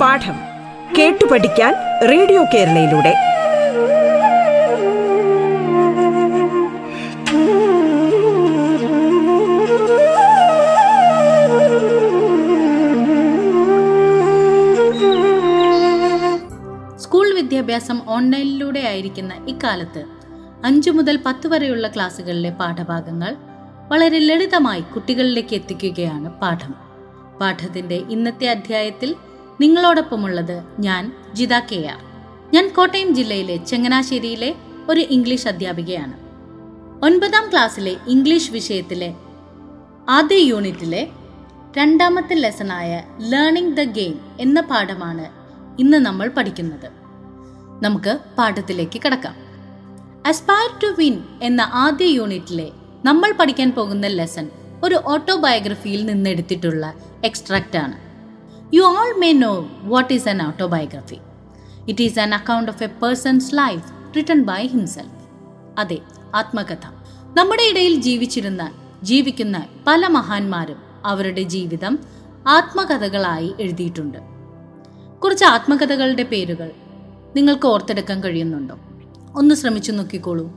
പാഠം കേട്ടു പഠിക്കാൻ റേഡിയോ കേരളയിലൂടെ. സ്കൂൾ വിദ്യാഭ്യാസം ഓൺലൈനിലൂടെ ആയിരിക്കുന്ന ഇക്കാലത്ത് അഞ്ചു മുതൽ പത്ത് വരെയുള്ള ക്ലാസ്സുകളിലെ പാഠഭാഗങ്ങൾ വളരെ ലളിതമായി കുട്ടികളിലേക്ക് എത്തിക്കുകയാണ് പാഠം. പാഠത്തിന്റെ ഇന്നത്തെ അധ്യായത്തിൽ നിങ്ങളോടൊപ്പമുള്ളത് ഞാൻ ജിത കെ ആർ. ഞാൻ കോട്ടയം ജില്ലയിലെ ചങ്ങനാശ്ശേരിയിലെ ഒരു ഇംഗ്ലീഷ് അധ്യാപികയാണ്. ഒൻപതാം ക്ലാസ്സിലെ ഇംഗ്ലീഷ് വിഷയത്തിലെ ആദ്യ യൂണിറ്റിലെ രണ്ടാമത്തെ ലെസണായ ലേണിംഗ് ദ ഗെയിം എന്ന പാഠമാണ് ഇന്ന് നമ്മൾ പഠിക്കുന്നത്. നമുക്ക് പാഠത്തിലേക്ക് കടക്കാം. അസ്പയർ ടു വിൻ എന്ന ആദ്യ യൂണിറ്റിലെ നമ്മൾ പഠിക്കാൻ പോകുന്ന ലെസൺ ഒരു ഓട്ടോബയോഗ്രഫിയിൽ നിന്നെടുത്തിട്ടുള്ള എക്സ്ട്രാക്റ്റ് ആണ്. You all may know what is an autobiography it is an account of a person's life written by himself അതെ ആത്മകഥ. നമ്മുടെ ഇടയിൽ ജീവിച്ചിരുന്ന ജീവിക്കുന്ന പല മഹാന്മാരും അവരുടെ ജീവിതം ആത്മകഥകളായി എഴുതിയിട്ടുണ്ട്. കുറച്ച് ആത്മകഥകളുടെ പേരുകൾ നിങ്ങൾക്ക് ഓർത്തെടുക്കാൻ കഴിയുന്നുണ്ടോ? ഒന്ന് ശ്രമിച്ചു നോക്കിക്കോളൂ.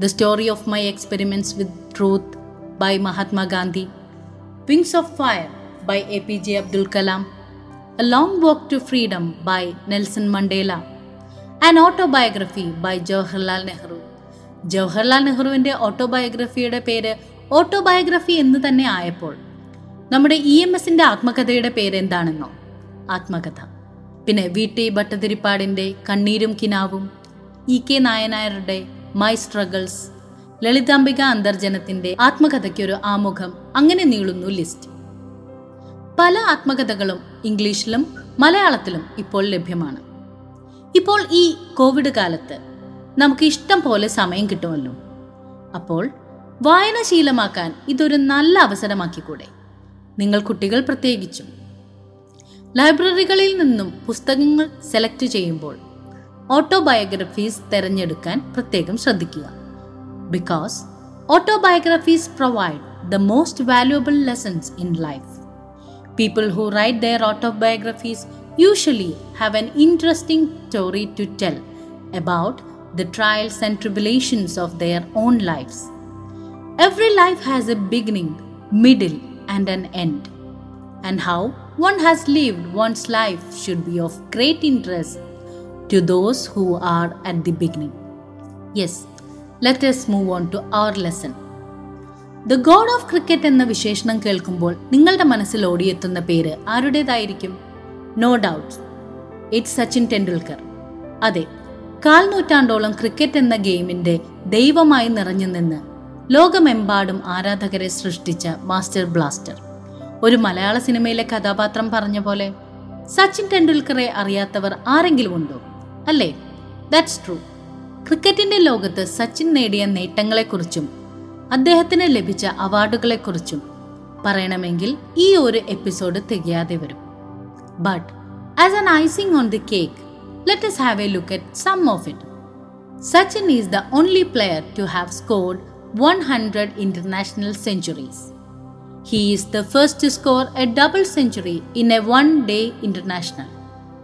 The story of my experiments with truth by Mahatma Gandhi wings of fire by A P J Abdul Kalam a long walk to freedom by Nelson Mandela an autobiography by Jawaharlal Nehru Jawaharlal നെഹ്റുവിന്റെ ഓട്ടോബയോഗ്രഫിയുടെ പേര് ഓട്ടോബയോഗ്രഫി എന്ന് തന്നെ ആയപ്പോൾ നമ്മുടെ ഇ എം എസിന്റെ ആത്മകഥയുടെ പേര് എന്താണെന്നോ ആത്മകഥ. പിന്നെ വി ടി ഭട്ടതിരിപ്പാടിന്റെ കണ്ണീരും കിനാവും ഇ കെ നായനായരുടെ മൈ സ്ട്രഗിൾസ് ലളിതാംബിക അന്തർജനത്തിന്റെ ആത്മകഥയ്ക്കൊരു ആമുഖം അങ്ങനെ നീളുന്നു ലിസ്റ്റ്. പല ആത്മകഥകളും ഇംഗ്ലീഷിലും മലയാളത്തിലും ഇപ്പോൾ ലഭ്യമാണ്. ഇപ്പോൾ ഈ കോവിഡ് കാലത്ത് നമുക്ക് ഇഷ്ടം പോലെ സമയം കിട്ടുമല്ലോ. അപ്പോൾ വായനശീലമാക്കാൻ ഇതൊരു നല്ല അവസരമാക്കിക്കൂടെ? നിങ്ങൾ കുട്ടികൾ പ്രത്യേകിച്ചും. ലൈബ്രറികളിൽ നിന്നും പുസ്തകങ്ങൾ സെലക്ട് ചെയ്യുമ്പോൾ ഓട്ടോബയോഗ്രഫീസ് തിരഞ്ഞെടുക്കാൻ പ്രത്യേകം ശ്രദ്ധിക്കുക because autobiographies provide the most valuable lessons in life people who write their autobiographies usually have an interesting story to tell about the trials and tribulations of their own lives. Every life has a beginning, middle, and an end. And how one has lived one's life should be of great interest to those who are at the beginning. Yes, let us move on to our lesson. The god of cricket എന്ന വിശേഷണം കേൾക്കുമ്പോൾ നിങ്ങളുടെ മനസ്സിൽ ഓടിയെത്തുന്ന പേര് ആരുടേതായിരിക്കും no doubt it's Sachin Tendulkar അതെ കാൽ നൂറ്റാണ്ടോളം cricket എന്ന ഗെയിമിന്റെ ദൈവമായി നിറഞ്ഞു നിന്ന് ലോകമെമ്പാടും ആരാധകരെ സൃഷ്ടിച്ച മാസ്റ്റർ ബ്ലാസ്റ്റർ ഒരു മലയാള സിനിമയിലെ കഥാപാത്രം പറഞ്ഞ പോലെ സച്ചിൻ ടെണ്ടുൽക്കറെ അറിയാത്തവർ ആരെങ്കിലും ഉണ്ടോ അല്ലേ? ദാറ്റ്സ് ട്രൂ ക്രിക്കറ്റിന്റെ ലോകത്ത് സച്ചിൻ നേടിയ നേട്ടങ്ങളെക്കുറിച്ചും അദ്ദേഹത്തിന് ലഭിച്ച അവാർഡുകളെക്കുറിച്ചും പറയണമെങ്കിൽ ഈ ഒരു എപ്പിസോഡ് തികയാതെ വരും. But as an icing on the cake let's have a look at some of it Sachin is the only player to have scored one hundred international centuries he is the first score a double century in a one day international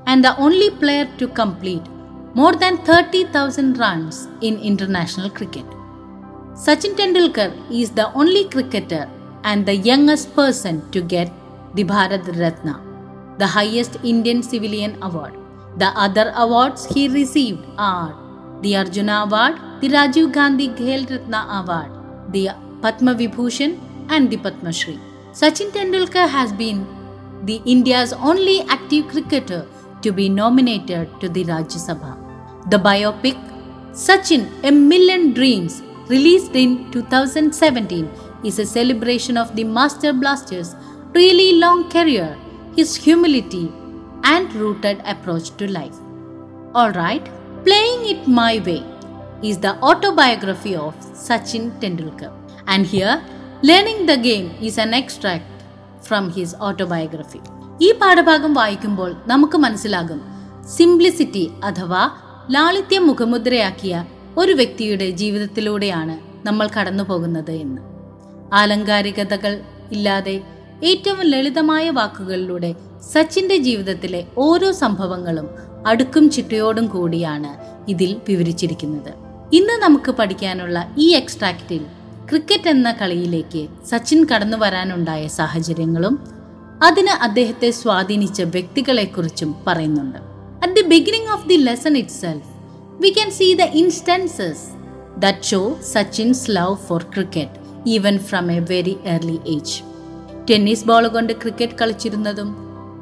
and the only player to complete more than 30,000 runs in international cricket. Sachin Tendulkar is the only cricketer and the youngest person to get the Bharat Ratna, the highest Indian civilian award. The other awards he received are the Arjuna Award, the Rajiv Gandhi Ghel Ratna Award, the Padma Vibhushan, and the Padma Shri. Sachin Tendulkar has been the India's only active cricketer to be nominated to the Rajya Sabha. The biopic Sachin A Million Dreams, released in 2017, is a celebration of the Master Blaster's really long career, his humility, and rooted approach to life. Alright, Playing It My Way is the autobiography of Sachin Tendulkar. And here, Learning the Game is an extract from his autobiography. ഈ പാഠഭാഗം വായിക്കുമ്പോൾ നമുക്ക് മനസ്സിലാകും. Simplicity അഥവാ ലാളിത്യം മുഖമുദ്രയാക്കിയ ഒരു വ്യക്തിയുടെ ജീവിതത്തിലൂടെയാണ് നമ്മൾ കടന്നു പോകുന്നത് എന്ന്. ആലങ്കാരികതകൾ ഇല്ലാതെ ഏറ്റവും ലളിതമായ വാക്കുകളിലൂടെ സച്ചിന്റെ ജീവിതത്തിലെ ഓരോ സംഭവങ്ങളും അടുക്കും ചിട്ടയോടും കൂടിയാണ് ഇതിൽ വിവരിച്ചിരിക്കുന്നത്. ഇന്ന് നമുക്ക് പഠിക്കാനുള്ള ഈ എക്സ്ട്രാക്റ്റിൽ ക്രിക്കറ്റ് എന്ന കളിയിലേക്ക് സച്ചിൻ കടന്നു വരാനുണ്ടായ സാഹചര്യങ്ങളും അതിന് അദ്ദേഹത്തെ സ്വാധീനിച്ച വ്യക്തികളെക്കുറിച്ചും പറയുന്നുണ്ട്. At the beginning of the lesson itself we can see the instances that show Sachin's love for cricket even from a very early age tennis ball കൊണ്ട് ക്രിക്കറ്റ് കളിച്ചിരുന്നതും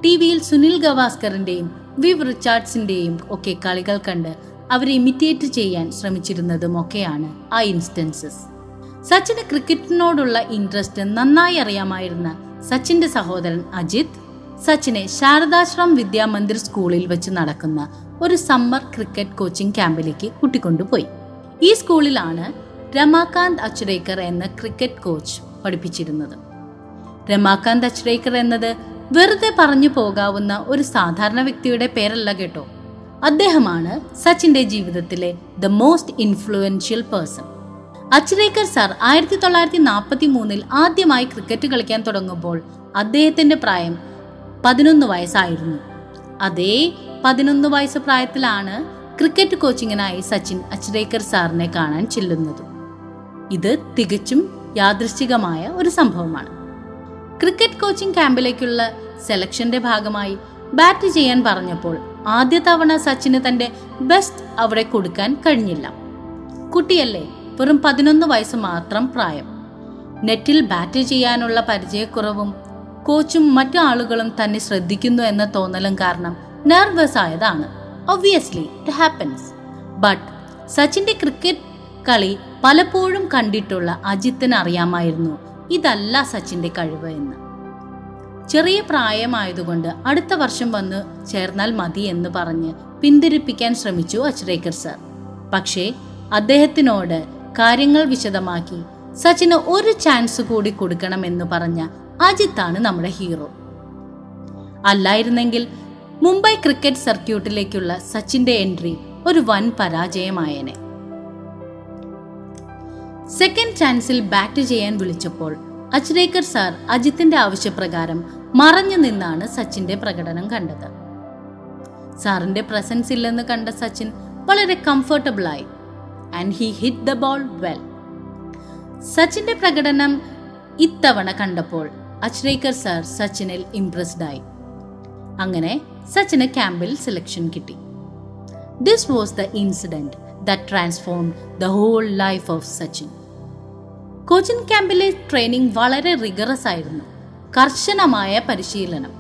ടി വിയിൽ സുനിൽ ഗവാസ്കറിന്റെയും വിവ് റിച്ചാർഡ്സിന്റെയും ഒക്കെ കളികൾ കണ്ട് അവരെ ഇമിറ്റേറ്റ് ചെയ്യാൻ ശ്രമിച്ചിരുന്നതും ഒക്കെയാണ് ആ ഇൻസ്റ്റൻസസ് സച്ചിന് ക്രിക്കറ്റിനോടുള്ള ഇൻട്രസ്റ്റ് നന്നായി അറിയാമായിരുന്ന സച്ചിന്റെ സഹോദരൻ അജിത് സച്ചിനെ ശാരദാശ്രം വിദ്യാമന്ദിർ സ്കൂളിൽ വെച്ച് നടക്കുന്ന ഒരു സമ്മർ ക്രിക്കറ്റ് കോച്ചിംഗ് ക്യാമ്പിലേക്ക് കൂട്ടിക്കൊണ്ടുപോയി. ഈ സ്കൂളിലാണ് രമാകാന്ത് അച്ചുരേക്കർ എന്ന ക്രിക്കറ്റ് കോച്ച് പഠിപ്പിച്ചിരുന്നത്. രമാകാന്ത് അച്ചുരേക്കർ എന്നത് വെറുതെ പറഞ്ഞു പോകാവുന്ന ഒരു സാധാരണ വ്യക്തിയുടെ പേരല്ല കേട്ടോ. അദ്ദേഹമാണ് സച്ചിന്റെ ജീവിതത്തിലെ the most influential person Achrekar sir ആയിരത്തി തൊള്ളായിരത്തി നാൽപ്പത്തി മൂന്നിൽ ആദ്യമായി ക്രിക്കറ്റ് കളിക്കാൻ തുടങ്ങുമ്പോൾ അദ്ദേഹത്തിന്റെ പ്രായം പതിനൊന്ന് വയസ്സായിരുന്നു. അതേ പതിനൊന്ന് വയസ്സ് പ്രായത്തിലാണ് ക്രിക്കറ്റ് കോച്ചിങ്ങിനായി സച്ചിൻ അച്ചരേക്കർ സാറിനെ കാണാൻ ചെല്ലുന്നത്. ഇത് തികച്ചും യാദൃശ്ചികമായ ഒരു സംഭവമാണ്. ക്രിക്കറ്റ് കോച്ചിംഗ് ക്യാമ്പിലേക്കുള്ള സെലക്ഷന്റെ ഭാഗമായി ബാറ്റ് ചെയ്യാൻ പറഞ്ഞപ്പോൾ ആദ്യ തവണ സച്ചിന് തന്റെ ബെസ്റ്റ് അവിടെ കൊടുക്കാൻ കഴിഞ്ഞില്ല. കുട്ടിയല്ലേ? വെറും പതിനൊന്ന് വയസ്സ് മാത്രം പ്രായം. നെറ്റിൽ ബാറ്റ് ചെയ്യാനുള്ള പരിചയക്കുറവും കോച്ചും മറ്റു ആളുകളും തന്നെ ശ്രദ്ധിക്കുന്നു എന്ന തോന്നലും കാരണം നെർവസ് ആയതാണ്. ഒബ്വിയസ്ലി ഇറ്റ് ഹാപ്പൻസ് ബട്ട് സച്ചിന്റെ ക്രിക്കറ്റ് കളി പലപ്പോഴും കണ്ടിട്ടുള്ള അജിത്തിന് അറിയാമായിരുന്നു. ഇതല്ല സച്ചിന്റെ കഴിവ് എന്ന്. ചെറിയ പ്രായമായതുകൊണ്ട് അടുത്ത വർഷം വന്ന് ചേർന്നാൽ മതി എന്ന് പറഞ്ഞ് പിന്തിരിപ്പിക്കാൻ ശ്രമിച്ചു അച്രേക്കർ സർ. പക്ഷേ അദ്ദേഹത്തിനോട് കാര്യങ്ങൾ വിശദമാക്കി സച്ചിന് ഒരു ചാൻസ് കൂടി കൊടുക്കണമെന്ന് പറഞ്ഞ അജിത്താണ് നമ്മുടെ ഹീറോ. അല്ലായിരുന്നെങ്കിൽ മുംബൈ ക്രിക്കറ്റ് സർക്യൂട്ടിലേക്കുള്ള സച്ചിന്റെ എൻട്രി ഒരു വൻ പരാജയമായേനെ. സെക്കൻഡ് ചാൻസിൽ ബാറ്റ് ചെയ്യാൻ വിളിച്ചപ്പോൾ അച്രേക്കർ സാർ അജിത്തിന്റെ ആവശ്യപ്രകാരം മറഞ്ഞു നിന്നാണ് സച്ചിന്റെ പ്രകടനം കണ്ടത്. സാറിന്റെ പ്രസൻസ് ഇല്ലെന്ന് കണ്ട സച്ചിൻ വളരെ കംഫർട്ടബിൾ ആയി and he hit the ball well സച്ചിന്റെ പ്രകടനം ഇത്തവണ കണ്ടപ്പോൾ അച്രേക്കർ സാർ സച്ചിനിൽ ഇംപ്രസ്ഡ് ആയി. അങ്ങനെ സച്ചിന് ക്യാമ്പിൽ സെലക്ഷൻ കിട്ടി. This was the incident that transform the whole life of Sachin. Coaching ക്യാമ്പിലെ ട്രെയിനിങ് വളരെ റിഗറസ് ആയിരുന്നു. കർശനമായ പരിശീലനം.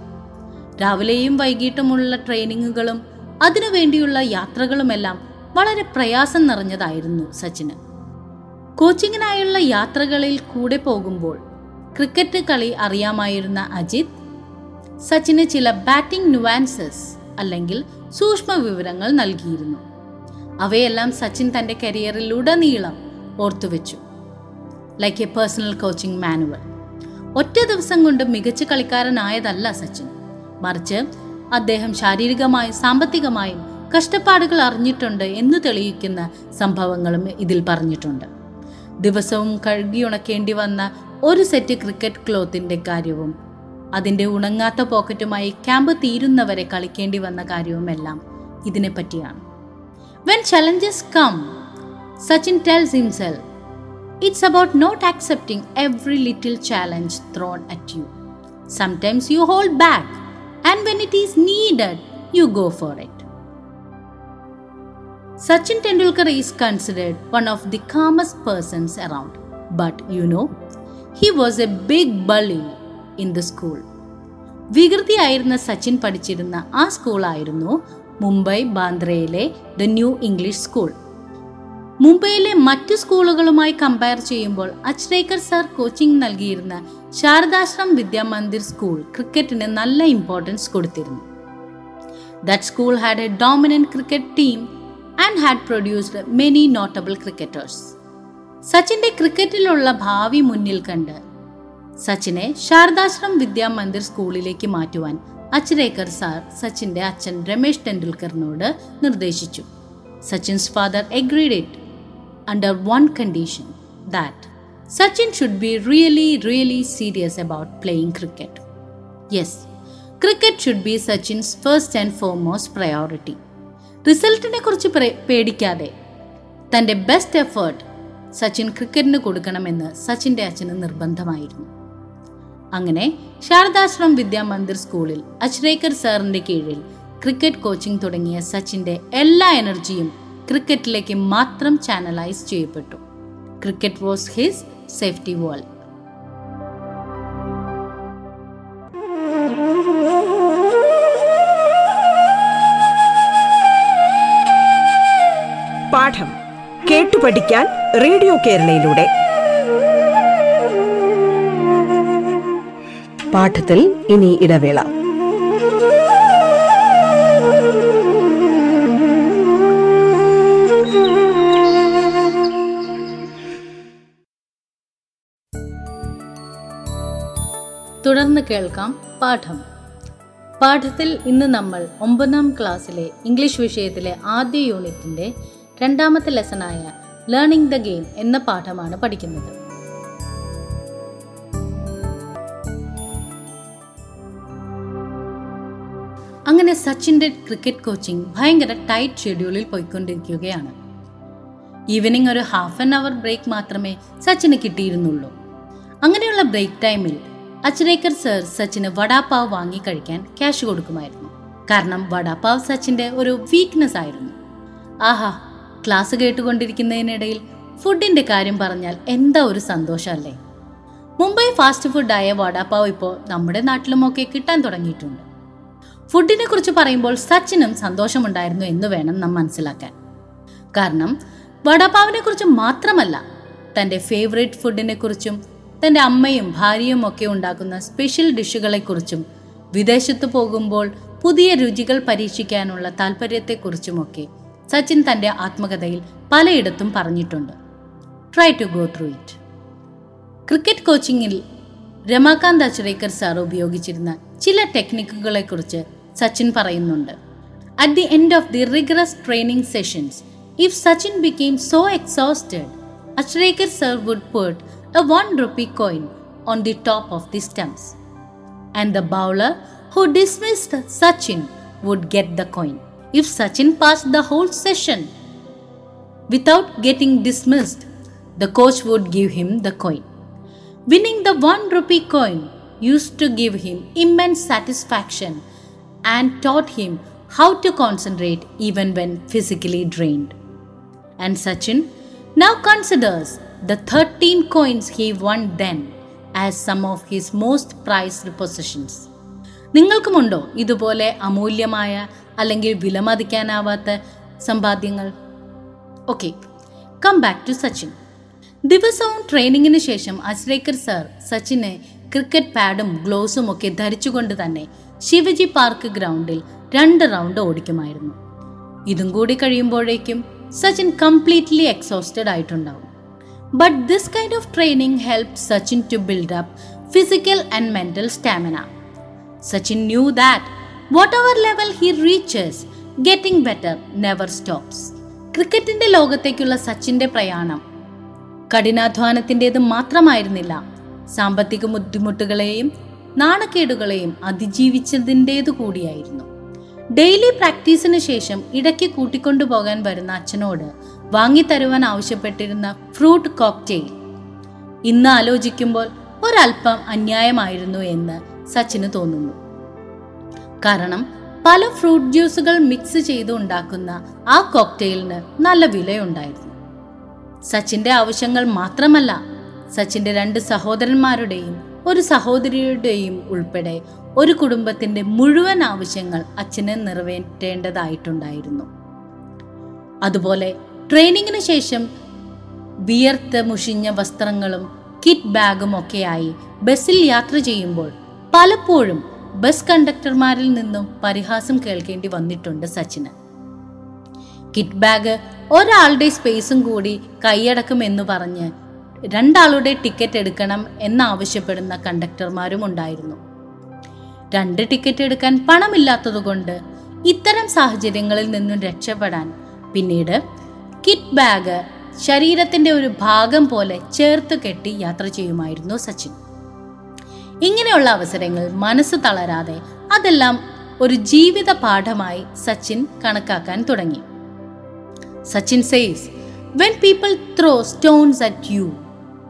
രാവിലെയും വൈകിട്ടുമുള്ള ട്രെയിനിങ്ങുകളും അതിനുവേണ്ടിയുള്ള യാത്രകളുമെല്ലാം വളരെ പ്രയാസം നിറഞ്ഞതായിരുന്നു സച്ചിന്. കോച്ചിങ്ങിനായുള്ള യാത്രകളിൽ കൂടെ പോകുമ്പോൾ ക്രിക്കറ്റ് കളി അറിയാമായിരുന്ന അജിത് സച്ചിന് ചില ബാറ്റിംഗ് നുവാൻസസ് അല്ലെങ്കിൽ സൂക്ഷ്മ വിവരങ്ങൾ നൽകിയിരുന്നു. അവയെല്ലാം സച്ചിൻ തന്റെ കരിയറിൽ ഉടനീളം ഓർത്തുവെച്ചു. Like a personal coaching manual ഒറ്റ ദിവസം കൊണ്ട് മികച്ച കളിക്കാരനായതല്ല സച്ചിൻ. മറിച്ച് അദ്ദേഹം ശാരീരികമായും സാമ്പത്തികമായും കഷ്ടപ്പാടുകൾ അറിഞ്ഞിട്ടുണ്ട് എന്ന് തെളിയിക്കുന്ന സംഭവങ്ങളും ഇതിൽ പറഞ്ഞിട്ടുണ്ട്. ദിവസവും കഴുകിയുണക്കേണ്ടി വന്ന ഒരു സെറ്റ് ക്രിക്കറ്റ് ക്ലോത്തിന്റെ കാര്യവും അതിന്റെ ഉണങ്ങാത്ത പോക്കറ്റുമായി ക്യാമ്പ് തീരുന്നവരെ കളിക്കേണ്ടി വന്ന കാര്യവുമെല്ലാം ഇതിനെപ്പറ്റിയാണ്. When challenges come Sachin tells himself it's about not accepting every little challenge thrown at you Sometimes you hold back and when it is needed you go for it. Sachin Tendulkar is considered one of the calmest persons around, but you know, he was a big bully in the school. വികൃതിയായിരുന്ന സച്ചിൻ പഠിച്ചിരുന്ന ആ സ്കൂളായിരുന്നു മുംബൈ ബാന്ദ്രയിലെ the new English school മുംബൈയിലെ മറ്റു സ്കൂളുകളുമായി compare ചെയ്യുമ്പോൾ Achrekar sir coaching നൽകിയിരുന്ന Sharadashram Vidyamandir school ക്രിക്കറ്റിന് നല്ല ഇമ്പോർട്ടൻസ് കൊടുത്തിരുന്നു. That school had a dominant cricket team and had produced many notable cricketers സച്ചിന്റെ ക്രിക്കറ്റിലുള്ള ഭാവി മുന്നിൽ കണ്ട് സച്ചിനെ ശാരദാശ്രം വിദ്യാമന്ദിർ സ്കൂളിലേക്ക് മാറ്റുവാൻ അച്രേക്കർ സാർ സച്ചിന്റെ അച്ഛൻ രമേശ് ടെണ്ടുൽക്കറിനോട് നിർദ്ദേശിച്ചു Sachin's father agreed it under one condition that Sachin should be really really serious about playing cricket. Yes, cricket should be Sachin's first and foremost priority. റിസൾട്ടിനെ കുറിച്ച് പേടിക്കാതെ തന്റെ ബെസ്റ്റ് എഫേർട്ട് സച്ചിൻ ക്രിക്കറ്റിന് കൊടുക്കണമെന്ന് സച്ചിന്റെ അച്ഛന് നിർബന്ധമായിരുന്നു. അങ്ങനെ ശാരദാശ്രം വിദ്യാമന്ദിർ സ്കൂളിൽ അച്രേക്കർ സാറിന്റെ കീഴിൽ ക്രിക്കറ്റ് കോച്ചിംഗ് തുടങ്ങിയ സച്ചിന്റെ എല്ലാ എനർജിയും ക്രിക്കറ്റിലേക്ക് മാത്രം ചാനലൈസ് ചെയ്യപ്പെട്ടു. Cricket was his safety wall പാഠം കേട്ടു പഠിക്കാൻ റേഡിയോ കേരളയിലൂടെ. പാഠത്തിൽ ഇനി ഇടവേള. തുടർന്ന് കേൾക്കാം പാഠം. പാഠത്തിൽ ഇന്ന് നമ്മൾ ഒമ്പതാം ക്ലാസ്സിലെ ഇംഗ്ലീഷ് വിഷയത്തിലെ ആദ്യ യൂണിറ്റിന്റെ രണ്ടാമത്തെ ലെസണായ ലേണിംഗ് ദ ഗെയിം എന്ന പാഠമാണ് പഠിക്കുന്നത്. അങ്ങനെ സച്ചിന്റെ ക്രിക്കറ്റ് കോച്ചിങ് ഭയങ്കര ടൈറ്റ് ഷെഡ്യൂളിൽ പോയിക്കൊണ്ടിരിക്കുകയാണ്. ഈവനിങ് ഒരു ഹാഫ് ആൻ അവർ ബ്രേക്ക് മാത്രമേ സച്ചിന് കിട്ടിയിരുന്നുള്ളൂ. അങ്ങനെയുള്ള ബ്രേക്ക് ടൈമിൽ അച്രേക്കർ സർ സച്ചിന് വടാപ്പാവ് വാങ്ങി കഴിക്കാൻ ക്യാഷ് കൊടുക്കുമായിരുന്നു. കാരണം വടാപ്പാവ് സച്ചിന്റെ ഒരു വീക്ക്നെസ് ആയിരുന്നു. ആഹാ ക്ലാസ് കേട്ടുകൊണ്ടിരിക്കുന്നതിനിടയിൽ ഫുഡിന്റെ കാര്യം പറഞ്ഞാൽ എന്താ ഒരു സന്തോഷമല്ലേ മുംബൈ ഫാസ്റ്റ് ഫുഡായ വടാപാവ് ഇപ്പോൾ നമ്മുടെ നാട്ടിലുമൊക്കെ കിട്ടാൻ തുടങ്ങിയിട്ടുണ്ട്. ഫുഡിനെ കുറിച്ച് പറയുമ്പോൾ സച്ചിനും സന്തോഷമുണ്ടായിരുന്നു എന്ന് വേണം നാം മനസ്സിലാക്കാൻ. കാരണം വടാപാവിനെ കുറിച്ച് മാത്രമല്ല തന്റെ ഫേവറേറ്റ് ഫുഡിനെ കുറിച്ചും തന്റെ അമ്മയും ഭാര്യയും ഒക്കെ ഉണ്ടാക്കുന്ന സ്പെഷ്യൽ ഡിഷുകളെക്കുറിച്ചും വിദേശത്ത് പോകുമ്പോൾ പുതിയ രുചികൾ പരീക്ഷിക്കാനുള്ള താല്പര്യത്തെക്കുറിച്ചുമൊക്കെ സച്ചിൻ തന്റെ ആത്മകഥയിൽ പലയിടത്തും പറഞ്ഞിട്ടുണ്ട്. Try to go through it cricket കോച്ചിങ്ങിൽ Ramakant Achrekar sir ഉപയോഗിച്ചിരുന്ന ചില ടെക്നിക്കുകളെക്കുറിച്ച് സച്ചിൻ പറയുന്നുണ്ട്. At the end of the rigorous training sessions if Sachin became so exhausted Achrekar sir would put a one rupee coin on the top of the stumps and the bowler who dismissed Sachin would get the coin. If Sachin passed the whole session without getting dismissed, the coach would give him the coin. Winning the 1 rupee coin used to give him immense satisfaction and taught him how to concentrate even when physically drained. And Sachin now considers the 13 coins he won then as some of his most prized possessions. നിങ്ങൾക്കുമുണ്ടോ ഇതുപോലെ അമൂല്യമായ അല്ലെങ്കിൽ വിലമതിക്കാനാവാത്ത സമ്പാദ്യങ്ങൾ. Okay come back to Sachin ദിവസവും ട്രെയിനിങ്ങിന് ശേഷം അശ്രേക്കർ sir സച്ചിനെ cricket പാഡും ഗ്ലോസും ഒക്കെ ധരിച്ചുകൊണ്ട് തന്നെ ശിവജി പാർക്ക് ഗ്രൗണ്ടിൽ രണ്ട് റൗണ്ട് ഓടിക്കുമായിരുന്നു. ഇതും കൂടി കഴിയുമ്പോഴേക്കും സച്ചിൻ കംപ്ലീറ്റ്ലി എക്സോസ്റ്റഡ് ആയിട്ടുണ്ടാവും. But this kind of training help Sachin to build up physical and mental stamina Sachin knew that whatever level he reaches, getting better never stops. ക്രിക്കറ്റിന്റെ ലോകത്തേക്കുള്ള സച്ചിന്റെ പ്രയാണം കഠിനാധ്വാനത്തിന്റെത് മാത്രമായിരുന്നില്ല. സാമ്പത്തിക ബുദ്ധിമുട്ടുകളെയും നാണക്കേടുകളെയും അതിജീവിച്ചതിന്റെതു കൂടിയായിരുന്നു. ഡെയിലി പ്രാക്ടീസിന് ശേഷം ഇടയ്ക്ക് കൂട്ടിക്കൊണ്ടുപോകാൻ വരുന്ന അച്ഛനോട് വാങ്ങിത്തരുവാൻ ആവശ്യപ്പെട്ടിരുന്ന ഫ്രൂട്ട് കോക്ടെയിൽ. ഇന്ന് ആലോചിക്കുമ്പോൾ ഒരൽപ്പം അന്യായമായിരുന്നു എന്ന് സച്ചിന് തോന്നുന്നു. കാരണം പല ഫ്രൂട്ട് ജ്യൂസുകൾ മിക്സ് ചെയ്ത് ഉണ്ടാക്കുന്ന ആ കോക്ടെയിലിന് നല്ല വിലയുണ്ടായിരുന്നു. സച്ചിന്റെ ആവശ്യങ്ങൾ മാത്രമല്ല സച്ചിന്റെ രണ്ട് സഹോദരന്മാരുടെയും ഒരു സഹോദരിയുടെയും ഉൾപ്പെടെ ഒരു കുടുംബത്തിന്റെ മുഴുവൻ ആവശ്യങ്ങൾ അച്ഛന് നിറവേറ്റേണ്ടതായിട്ടുണ്ടായിരുന്നു. അതുപോലെ ട്രെയിനിങ്ങിന് ശേഷം വിയർത്ത് മുഷിഞ്ഞ വസ്ത്രങ്ങളും കിറ്റ് ബാഗും ഒക്കെയായി ബസ്സിൽ യാത്ര ചെയ്യുമ്പോൾ പലപ്പോഴും ബസ് കണ്ടക്ടർമാരിൽ നിന്നും പരിഹാസം കേൾക്കേണ്ടി വന്നിട്ടുണ്ട് സച്ചിന്. കിറ്റ് ബാഗ് ഒരാളുടെ സ്പേസും കൂടി കൈയടക്കും എന്ന് പറഞ്ഞ് രണ്ടാളുടെ ടിക്കറ്റ് എടുക്കണം എന്നാവശ്യപ്പെടുന്ന കണ്ടക്ടർമാരും ഉണ്ടായിരുന്നു. രണ്ട് ടിക്കറ്റ് എടുക്കാൻ പണമില്ലാത്തതുകൊണ്ട് ഇത്തരം സാഹചര്യങ്ങളിൽ നിന്നും രക്ഷപ്പെടാൻ പിന്നീട് കിറ്റ് ബാഗ് ശരീരത്തിന്റെ ഒരു ഭാഗം പോലെ ചേർത്ത് കെട്ടി യാത്ര ചെയ്യുമായിരുന്നു സച്ചിൻ. ഇങ്ങനെയുള്ള അവസരങ്ങൾ മനസ്സ് തളരാതെ അതെല്ലാം ഒരു ജീവിത പാഠമായി സച്ചിൻ കണക്കാക്കാൻ തുടങ്ങി. Sachin says when people throw stones at you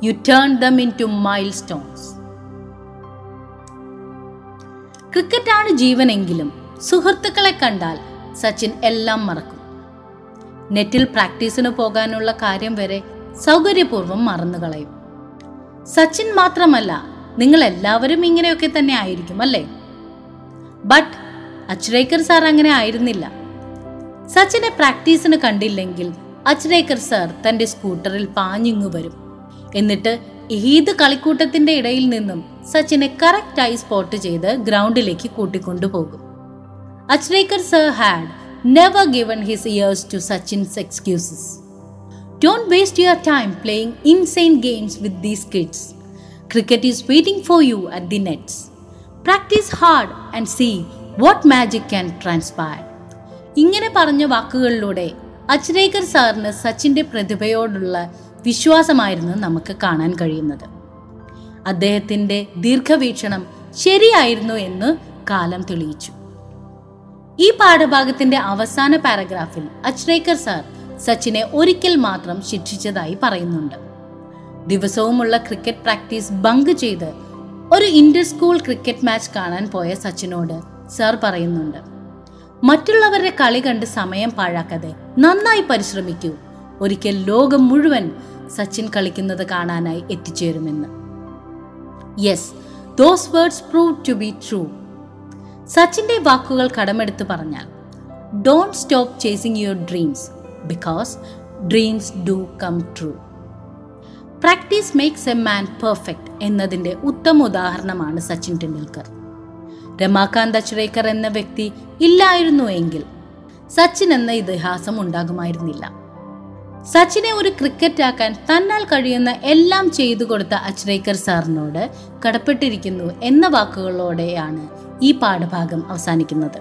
you turn them into to mile stones ക്രിക്കറ്റാണ് ജീവനെങ്കിലും സുഹൃത്തുക്കളെ കണ്ടാൽ സച്ചിൻ എല്ലാം മറക്കും. നെറ്റിൽ പ്രാക്ടീസിന് പോകാനുള്ള കാര്യം വരെ സൗകര്യപൂർവം മറന്നുകളയും. സച്ചിൻ മാത്രമല്ല നിങ്ങൾ എല്ലാവരും ഇങ്ങനെയൊക്കെ തന്നെ ആയിരിക്കും അല്ലേ? ബട്ട് അച്രേക്കർ സാർ അങ്ങനെ ആയിരുന്നില്ല. സച്ചിനെ പ്രാക്ടീസിന് കണ്ടില്ലെങ്കിൽ അച്രേക്കർ സാർ തന്റെ സ്കൂട്ടറിൽ പാഞ്ഞിങ്ങു വരും. എന്നിട്ട് ഏത് കളിക്കൂട്ടത്തിന്റെ ഇടയിൽ നിന്നും സച്ചിനെ കറക്റ്റായി സ്പോട്ട് ചെയ്ത് ഗ്രൗണ്ടിലേക്ക് കൂട്ടിക്കൊണ്ടുപോകും Achrekar sir had never given his ears to Sachin's excuses don't waste your time playing insane games with these kids cricket is waiting for you at the nets. Practice hard and see what magic can transpire. ഇങ്ങനെ പറഞ്ഞ വാക്കുകളിലൂടെ അച്രേക്കർ സാറിന് സച്ചിന്റെ പ്രതിഭയോടുള്ള വിശ്വാസമായിരുന്നു നമുക്ക് കാണാൻ കഴിയുന്നത് അദ്ദേഹത്തിന്റെ ദീർഘവീക്ഷണം ശരിയായിരുന്നു എന്ന് കാലം തെളിയിച്ചു ഈ പാഠഭാഗത്തിന്റെ അവസാന പാരഗ്രാഫിൽ അച്രേക്കർ സാർ സച്ചിനെ ഒരിക്കൽ മാത്രം ശിക്ഷിച്ചതായി പറയുന്നുണ്ട് ദിവസവുമുള്ള ക്രിക്കറ്റ് പ്രാക്ടീസ് ബങ്ക് ചെയ്ത് ഒരു ഇന്റർ സ്കൂൾ ക്രിക്കറ്റ് മാച്ച് കാണാൻ പോയ സച്ചിനോട് സർ പറയുന്നുണ്ട് മറ്റുള്ളവരുടെ കളി കണ്ട് സമയം പാഴാക്കാതെ നന്നായി പരിശ്രമിക്കൂ. ഒരിക്കൽ ലോകം മുഴുവൻ സച്ചിൻ കളിക്കുന്നത് കാണാനായി എത്തിച്ചേരുമെന്ന്. Yes those words prove to be true സച്ചിന്റെ വാക്കുകൾ കടമെടുത്ത് പറഞ്ഞാൽ don't stop chasing your dreams because dreams do come true practice makes a man perfect എന്നതിന്റെ ഉത്തമ ഉദാഹരണമാണ് സച്ചിൻ ടെണ്ടുൽക്കർ. രമാകാന്ത് അച്രേക്കർ എന്ന വ്യക്തി ഇല്ലായിരുന്നു എങ്കിൽ സച്ചിൻ എന്ന ഇതിഹാസം ഉണ്ടാകുമായിരുന്നില്ല. സച്ചിനെ ഒരു ക്രിക്കറ്റ് ആക്കാൻ തന്നാൽ കഴിയുന്ന എല്ലാം ചെയ്തു കൊടുത്ത അച്രേക്കർ സാറിനോട് കടപ്പെട്ടിരിക്കുന്നു എന്ന വാക്കുകളോടെയാണ് ഈ പാഠഭാഗം അവസാനിക്കുന്നത്.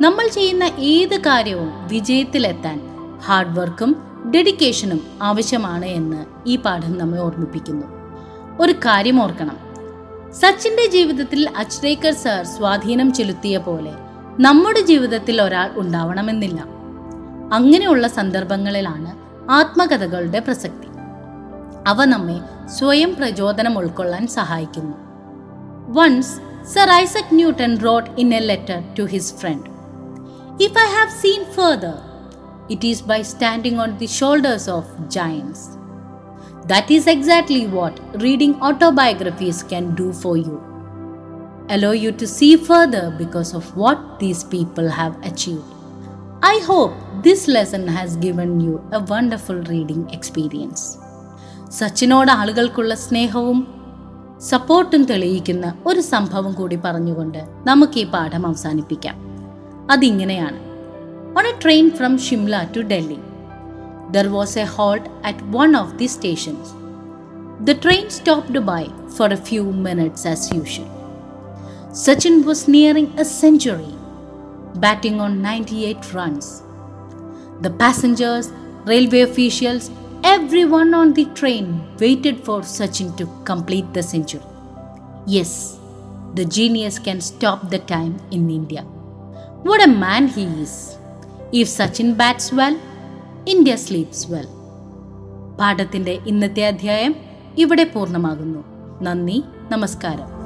നമ്മൾ ചെയ്യുന്ന ഏത് കാര്യവും വിജയത്തിലെത്താൻ ഹാർഡ് വർക്കും ഡെഡിക്കേഷനും ആവശ്യമാണ് എന്ന് ഈ പാഠം നമ്മെ ഓർമ്മിപ്പിക്കുന്നു. ഒരു കാര്യം ഓർക്കണം. സച്ചിന്റെ ജീവിതത്തിൽ അച്രേക്കർ സാർ സ്വാധീനം ചെലുത്തിയ പോലെ നമ്മുടെ ജീവിതത്തിൽ ഒരാൾ ഉണ്ടാവണമെന്നില്ല. അങ്ങനെയുള്ള സന്ദർഭങ്ങളിലാണ് ആത്മകഥകളുടെ പ്രസക്തി. അവ നമ്മെ സ്വയം പ്രചോദനം ഉൾക്കൊള്ളാൻ സഹായിക്കുന്നു. Once sir Isaac Newton wrote in a letter to his friend if I have seen further it is by standing on the shoulders of giants. That is exactly what reading autobiographies can do for you. Allow you to see further because of what these people have achieved. I hope this lesson has given you a wonderful reading experience. സച്ചിനോട് ആളുകൾക്കുള്ള സ്നേഹവും സപ്പോർട്ടും തെളിയിക്കുന്ന ഒരു സംഭവം കൂടി പറഞ്ഞുകൊണ്ട് നമുക്ക് ഈ പാഠം അവസാനിപ്പിക്കാം അതിങ്ങനെയാണ് on a train from Shimla to Delhi. There was a halt at one of the stations. The train stopped by for a few minutes as usual. Sachin was nearing a century, batting on 98 runs. The passengers, railway officials, everyone on the train waited for Sachin to complete the century. Yes, the genius can stop the time in India. What a man he is! If Sachin bats well India sleeps well പാഠത്തിന്റെ ഇന്നത്തെ അധ്യായം ഇവിടെ പൂർണമാകുന്നു. നന്ദി നമസ്കാരം.